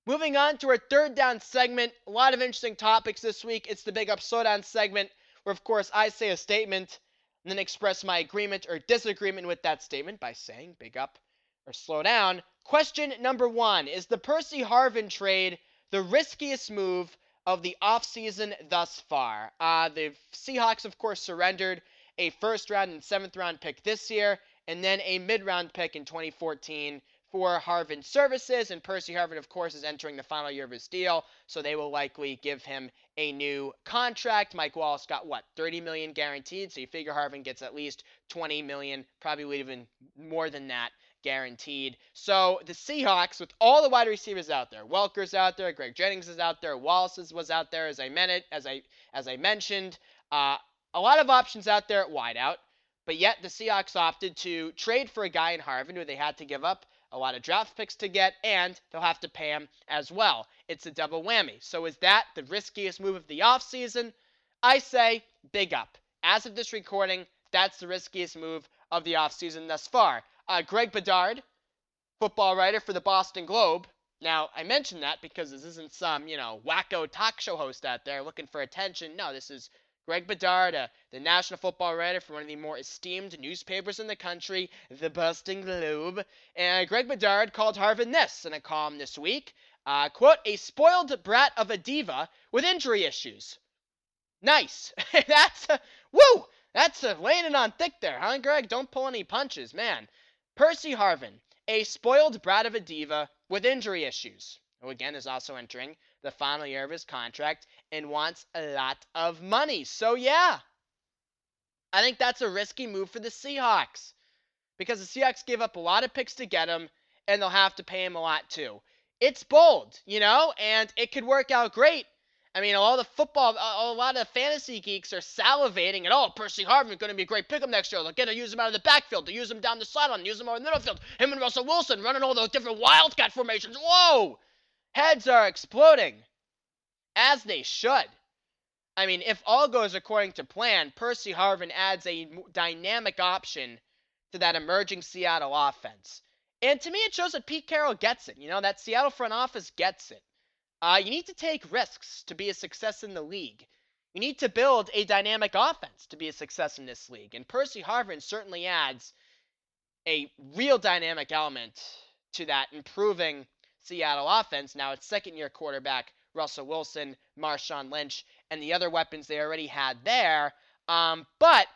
Moving on to our third down segment, a lot of interesting topics this week. It's the Big Up Slowdown segment, where, of course, I say a statement and then express my agreement or disagreement with that statement by saying big up or slow down. Question number one Is the Percy Harvin trade the riskiest move of the offseason thus far? Uh, the Seahawks, of course, surrendered a first round and seventh round pick this year, and then a mid round pick in 2014 for Harvin services. And Percy Harvin, of course, is entering the final year of his deal, so they will likely give him a new contract. Mike Wallace got what 30 million guaranteed, so you figure Harvin gets at least 20 million, probably even more than that guaranteed. So the Seahawks, with all the wide receivers out there, Welker's out there, Greg Jennings is out there, Wallace was out there, as I meant it, as I as I mentioned. Uh, a lot of options out there at wideout, but yet the Seahawks opted to trade for a guy in Harvin who they had to give up a lot of draft picks to get, and they'll have to pay him as well. It's a double whammy. So is that the riskiest move of the offseason? I say big up. As of this recording, that's the riskiest move of the offseason thus far. Uh, Greg Bedard, football writer for the Boston Globe. Now, I mention that because this isn't some, you know, wacko talk show host out there looking for attention. No, this is Greg Bedard, uh, the national football writer for one of the more esteemed newspapers in the country, the Boston Globe. And Greg Bedard called Harvin this in a column this week. Uh, quote, a spoiled brat of a diva with injury issues. Nice. *laughs* that's, uh, woo! That's uh, laying it on thick there, huh, Greg? Don't pull any punches, man. Percy Harvin, a spoiled brat of a diva with injury issues, who again is also entering the final year of his contract and wants a lot of money. So, yeah, I think that's a risky move for the Seahawks because the Seahawks gave up a lot of picks to get him and they'll have to pay him a lot too. It's bold, you know, and it could work out great. I mean, all the football, a lot of fantasy geeks are salivating at, oh, Percy Harvin going to be a great pickup next year. They'll get to use him out of the backfield, to use him down the sideline, use him over the middle field. Him and Russell Wilson running all those different wildcat formations. Whoa! Heads are exploding, as they should. I mean, if all goes according to plan, Percy Harvin adds a dynamic option to that emerging Seattle offense. And to me, it shows that Pete Carroll gets it. You know, that Seattle front office gets it. Uh, you need to take risks to be a success in the league. You need to build a dynamic offense to be a success in this league. And Percy Harvin certainly adds a real dynamic element to that, improving Seattle offense. Now it's second year quarterback Russell Wilson, Marshawn Lynch, and the other weapons they already had there. Um, but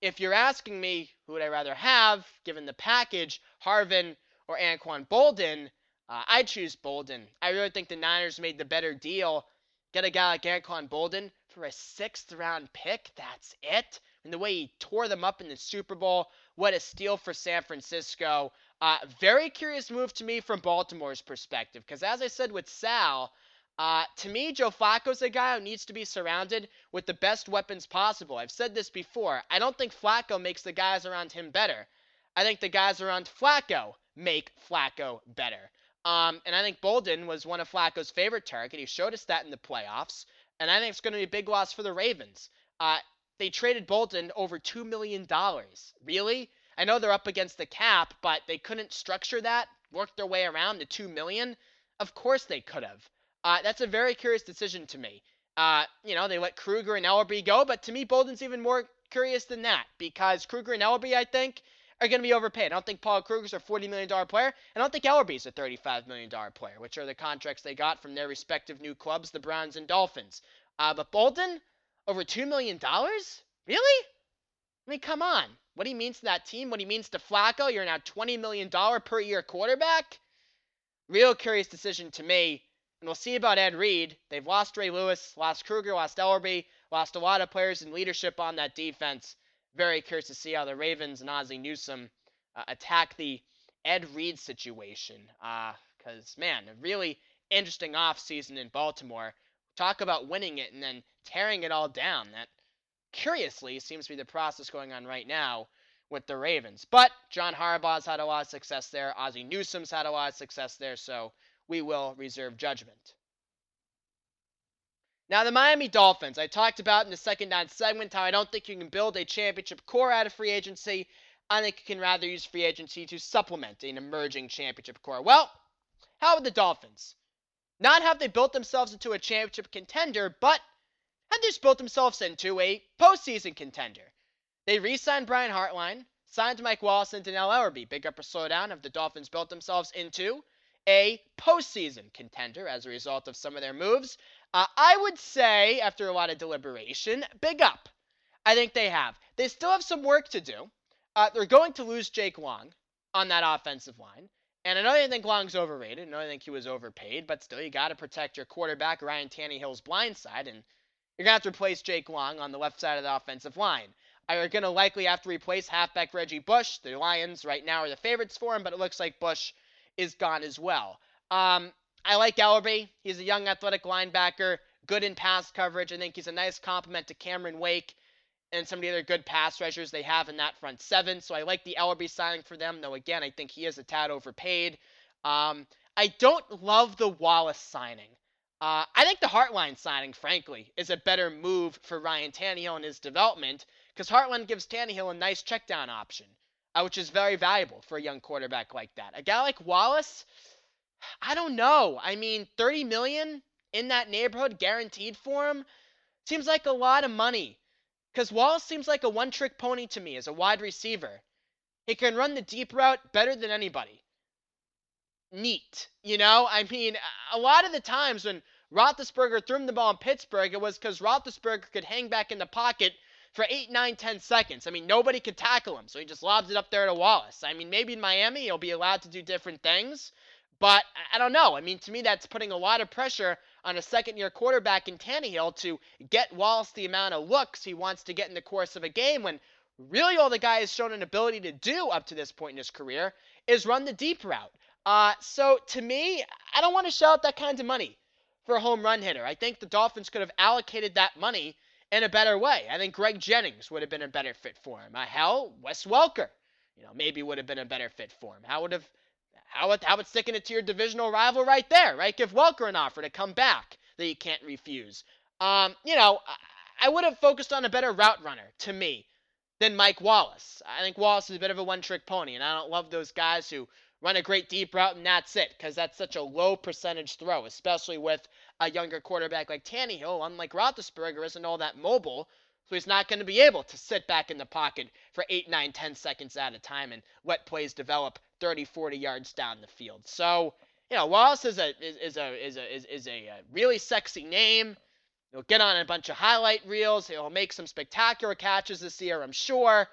if you're asking me who would I rather have, given the package, Harvin or Anquan Boldin, uh, I choose Boldin. I really think the Niners made the better deal. Get a guy like Anquan Boldin for a sixth round pick. That's it. And the way he tore them up in the Super Bowl, what a steal for San Francisco. Uh, very curious move to me from Baltimore's perspective, because as I said with Sal, uh, to me, Joe Flacco's a guy who needs to be surrounded with the best weapons possible. I've said this before. I don't think Flacco makes the guys around him better. I think the guys around Flacco make Flacco better. Um, and I think Boldin was one of Flacco's favorite targets. He showed us that in the playoffs. And I think it's going to be a big loss for the Ravens. Uh, they traded Boldin over $2 million. Really? I know they're up against the cap, but they couldn't structure that, work their way around the two million. Of course they could have. Uh, that's a very curious decision to me. Uh, you know, they let Kruger and Ellerbe go, but to me, Boldin's even more curious than that because Kruger and Ellerbe, I think, are going to be overpaid. I don't think Paul Kruger's a $40 million player, and I don't think Ellerbe's a $35 million player, which are the contracts they got from their respective new clubs, the Browns and Dolphins. Uh, but Boldin, over $2 million? Really? Mean, come on. What he means to that team, what he means to Flacco, you're now $20 million per year quarterback. Real curious decision to me. And we'll see about Ed Reed. They've lost Ray Lewis, lost Kruger, lost Ellerbe, lost a lot of players in leadership on that defense. Very curious to see how the Ravens and Ozzie Newsome uh, attack the Ed Reed situation. Because, uh, man, a really interesting offseason in Baltimore. Talk about winning it and then tearing it all down. That, curiously, seems to be the process going on right now with the Ravens. But John Harbaugh's had a lot of success there. Ozzie Newsome's had a lot of success there. So we will reserve judgment. Now, the Miami Dolphins, I talked about in the second down segment how I don't think you can build a championship core out of free agency. I think you can rather use free agency to supplement an emerging championship core. Well, how about the Dolphins? Not have they built themselves into a championship contender, but they just built themselves into a postseason contender? They re signed Brian Hartline, signed Mike Wallace and Dannell Ellerbe. Big upper slowdown of the Dolphins built themselves into a postseason contender as a result of some of their moves. Uh, I would say, after a lot of deliberation, big up. I think they have. They still have some work to do. Uh, they're going to lose Jake Long on that offensive line. And I know you think Long's overrated. I know think he was overpaid, but still, you got to protect your quarterback, Ryan Tannehill's blind side, and you're going to have to replace Jake Long on the left side of the offensive line. You're going to likely have to replace halfback Reggie Bush. The Lions right now are the favorites for him, but it looks like Bush is gone as well. Um, I like Ellerbe. He's a young athletic linebacker, good in pass coverage. I think he's a nice complement to Cameron Wake and some of the other good pass rushers they have in that front seven. So I like the Ellerbe signing for them, though again, I think he is a tad overpaid. Um, I don't love the Wallace signing. Uh, I think the Hartline signing, frankly, is a better move for Ryan Tannehill and his development because Hartline gives Tannehill a nice check down option uh, which is very valuable for a young quarterback like that. A guy like Wallace, I don't know. I mean, 30 million in that neighborhood guaranteed for him seems like a lot of money. Because Wallace seems like a one trick pony to me as a wide receiver. He can run the deep route better than anybody. Neat. You know, I mean, a lot of the times when Roethlisberger threw him the ball in Pittsburgh, it was because Roethlisberger could hang back in the pocket for 8, nine, ten seconds. I mean, nobody could tackle him, so he just lobs it up there to Wallace. I mean, maybe in Miami he'll be allowed to do different things, but I don't know. I mean, to me, that's putting a lot of pressure on a second year quarterback in Tannehill to get Wallace the amount of looks he wants to get in the course of a game when really all the guy has shown an ability to do up to this point in his career is run the deep route. Uh, so to me, I don't want to shell out that kind of money for a home run hitter. I think the Dolphins could have allocated that money in a better way. I think Greg Jennings would have been a better fit for him. Uh, hell, Wes Welker, you know, maybe would have been a better fit for him. How would have, how would, how would sticking it to your divisional rival right there, right? Give Welker an offer to come back that you can't refuse. Um, you know, I, I would have focused on a better route runner to me than Mike Wallace. I think Wallace is a bit of a one-trick pony, and I don't love those guys who run a great deep route and that's it, because that's such a low percentage throw, especially with a younger quarterback like Tannehill, unlike Roethlisberger, isn't all that mobile. So he's not going to be able to sit back in the pocket for 8, 9, 10 seconds at a time and let plays develop 30, 40 yards down the field. So, you know, Wallace is a is, is a is a is, is a, a really sexy name. He'll get on a bunch of highlight reels. He'll make some spectacular catches this year, I'm sure.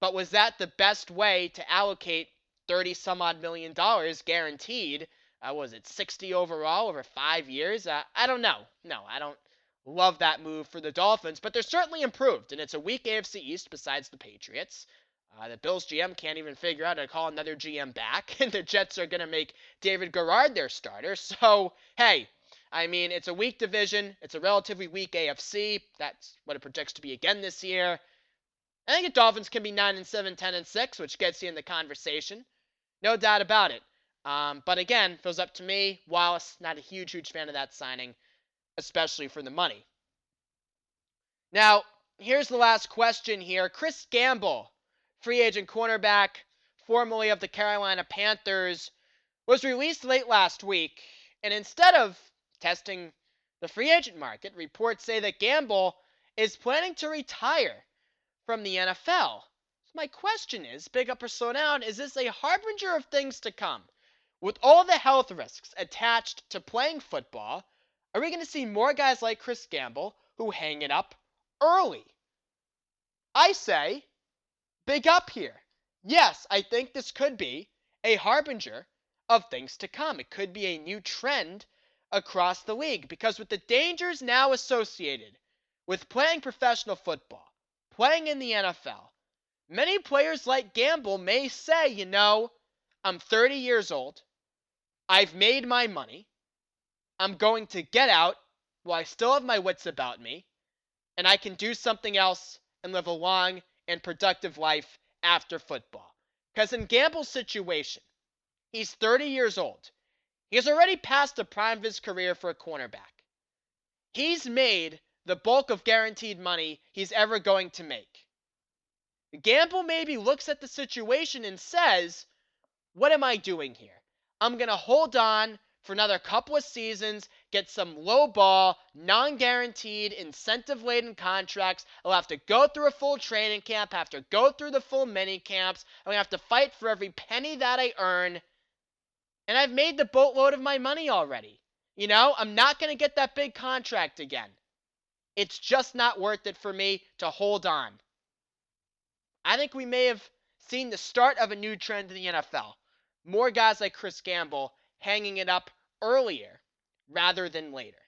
But was that the best way to allocate 30 some odd million dollars guaranteed uh, was it 60 overall over five years? Uh, I don't know. No, I don't love that move for the Dolphins, but they're certainly improved, and it's a weak AFC East besides the Patriots. Uh, the Bills GM can't even figure out how to call another GM back, *laughs* and the Jets are going to make David Garrard their starter. So, hey, I mean, it's a weak division. It's a relatively weak AFC. That's what it projects to be again this year. I think the Dolphins can be 9 and 7, 10 and 6, which gets you in the conversation. No doubt about it. Um, but again, feels up to me. Wallace, not a huge, huge fan of that signing, especially for the money. Now, here's the last question here. Chris Gamble, free agent cornerback, formerly of the Carolina Panthers, was released late last week. And instead of testing the free agent market, reports say that Gamble is planning to retire from the NFL. So my question is, big up or slow down, is this a harbinger of things to come? With all the health risks attached to playing football, are we going to see more guys like Chris Gamble who hang it up early? I say big up here. Yes, I think this could be a harbinger of things to come. It could be a new trend across the league because with the dangers now associated with playing professional football, playing in the NFL, many players like Gamble may say, you know, I'm 30 years old. I've made my money. I'm going to get out while I still have my wits about me, and I can do something else and live a long and productive life after football. Because in Gamble's situation, he's 30 years old. He's already passed the prime of his career for a cornerback. He's made the bulk of guaranteed money he's ever going to make. Gamble maybe looks at the situation and says, What am I doing here? I'm going to hold on for another couple of seasons, get some low ball, non guaranteed, incentive laden contracts. I'll have to go through a full training camp, have to go through the full mini camps. I'm going to have to fight for every penny that I earn. And I've made the boatload of my money already. You know, I'm not going to get that big contract again. It's just not worth it for me to hold on. I think we may have seen the start of a new trend in the NFL. More guys like Chris Gamble hanging it up earlier rather than later.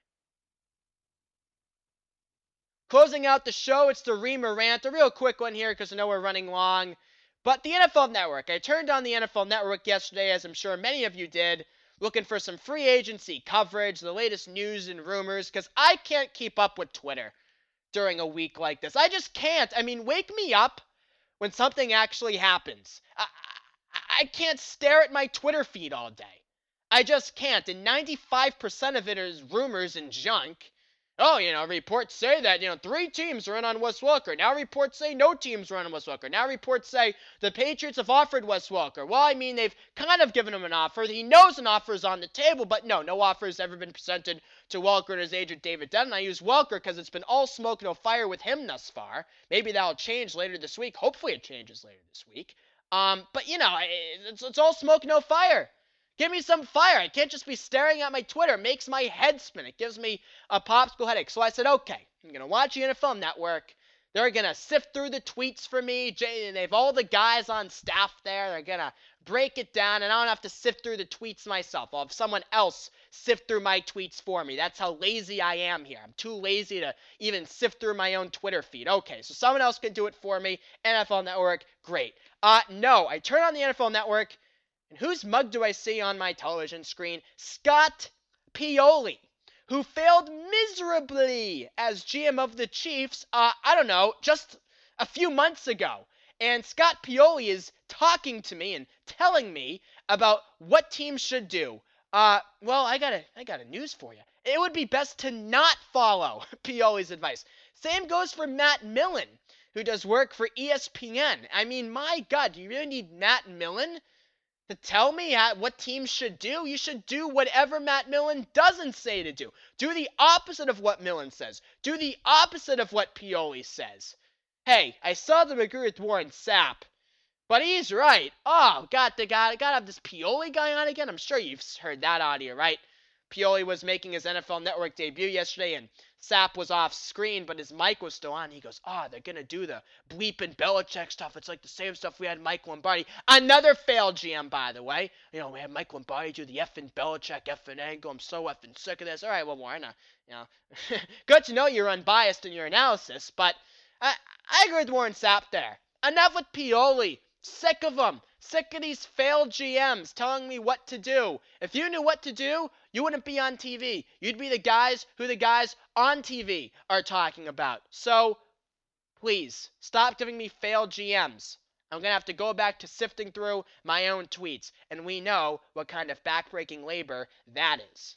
Closing out the show, it's the Reimer rant. A real quick one here because I know we're running long. But the NFL Network. I turned on the NFL Network yesterday, as I'm sure many of you did, looking for some free agency coverage, the latest news and rumors, because I can't keep up with Twitter during a week like this. I just can't. I mean, wake me up when something actually happens. I, I, can't stare at my Twitter feed all day. I just can't. And 95% of it is rumors and junk. Oh, you know, reports say that, you know, three teams in on Wes Welker. Now reports say no teams in on Wes Welker. Now reports say the Patriots have offered Wes Welker. Well, I mean, they've kind of given him an offer. He knows an offer is on the table, but no, no offer has ever been presented to Welker and his agent David Dunn. I use Welker because it's been all smoke, no fire with him thus far. Maybe that'll change later this week. Hopefully it changes later this week. Um, but, you know, it's, it's all smoke, no fire. Give me some fire. I can't just be staring at my Twitter. It makes my head spin. It gives me a popsicle headache. So I said, okay, I'm going to watch the NFL Network. They're going to sift through the tweets for me. They have all the guys on staff there. They're going to break it down, and I don't have to sift through the tweets myself. I'll have someone else sift through my tweets for me. That's how lazy I am here. I'm too lazy to even sift through my own Twitter feed. Okay, so someone else can do it for me. NFL Network, great. Uh, no, I turn on the NFL Network and whose mug do I see on my television screen? Scott Pioli, who failed miserably as GM of the Chiefs, uh, I don't know, just a few months ago. And Scott Pioli is talking to me and telling me about what teams should do. Uh, well, I got a, I got a news for you. It would be best to not follow *laughs* Pioli's advice. Same goes for Matt Millen, who does work for ESPN. I mean, my God, do you really need Matt Millen to tell me what teams should do. You should do whatever Matt Millen doesn't say to do. Do the opposite of what Millen says. Do the opposite of what Pioli says. Hey, I saw the agree with Warren Sapp, but he's right. Oh, got the guy, got to have this Pioli guy on again. I'm sure you've heard that audio, right? Pioli was making his NFL Network debut yesterday, and Sapp was off screen, but his mic was still on. He goes, "Oh, they're gonna do the bleep and Belichick stuff. It's like the same stuff we had Mike Lombardi. Another failed GM, by the way. You know, we had Mike Lombardi do the F and Belichick F and angle. I'm so effing sick of this. All right, well, Warren, uh, you know, *laughs* good to know you're unbiased in your analysis, but I, I agree with Warren Sapp there. Enough with Pioli. Sick of them. Sick of these failed GMs telling me what to do. If you knew what to do, you wouldn't be on TV. You'd be the guys who the guys on TV are talking about. So, please, stop giving me failed GMs. I'm going to have to go back to sifting through my own tweets, and we know what kind of backbreaking labor that is.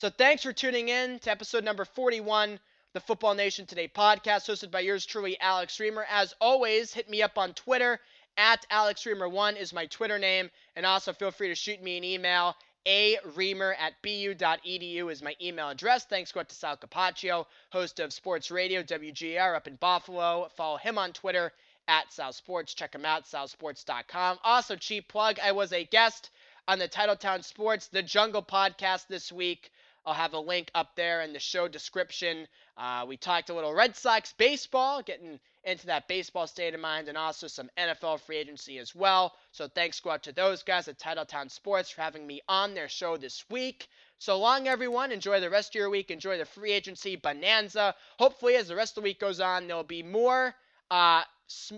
So thanks for tuning in to episode number 41 the Football Nation Today podcast, hosted by yours truly, Alex Reimer. As always, hit me up on Twitter. At Alex Reimer1 is my Twitter name. And also feel free to shoot me an email. A Reimer at bu.edu is my email address. Thanks go out to Sal Capaccio, host of Sports Radio WGR up in Buffalo. Follow him on Twitter at Sal Sports. Check him out, salsports.com. Also, cheap plug, I was a guest on the Titletown Sports The Jungle podcast this week. I'll have a link up there in the show description. Uh, we talked a little Red Sox baseball, getting into that baseball state of mind, and also some NFL free agency as well. So thanks go out to those guys at Titletown Sports for having me on their show this week. So long, everyone. Enjoy the rest of your week. Enjoy the free agency bonanza. Hopefully, as the rest of the week goes on, there'll be more. Uh, sm-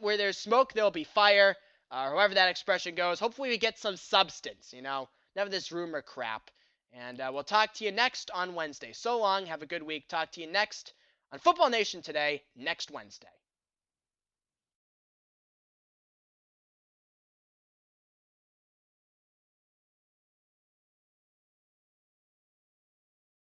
where there's smoke, there'll be fire. Uh, however that expression goes. Hopefully, we get some substance. You know, none of this rumor crap. And uh, we'll talk to you next on Wednesday. So long. Have a good week. Talk to you next on Football Nation today, next Wednesday.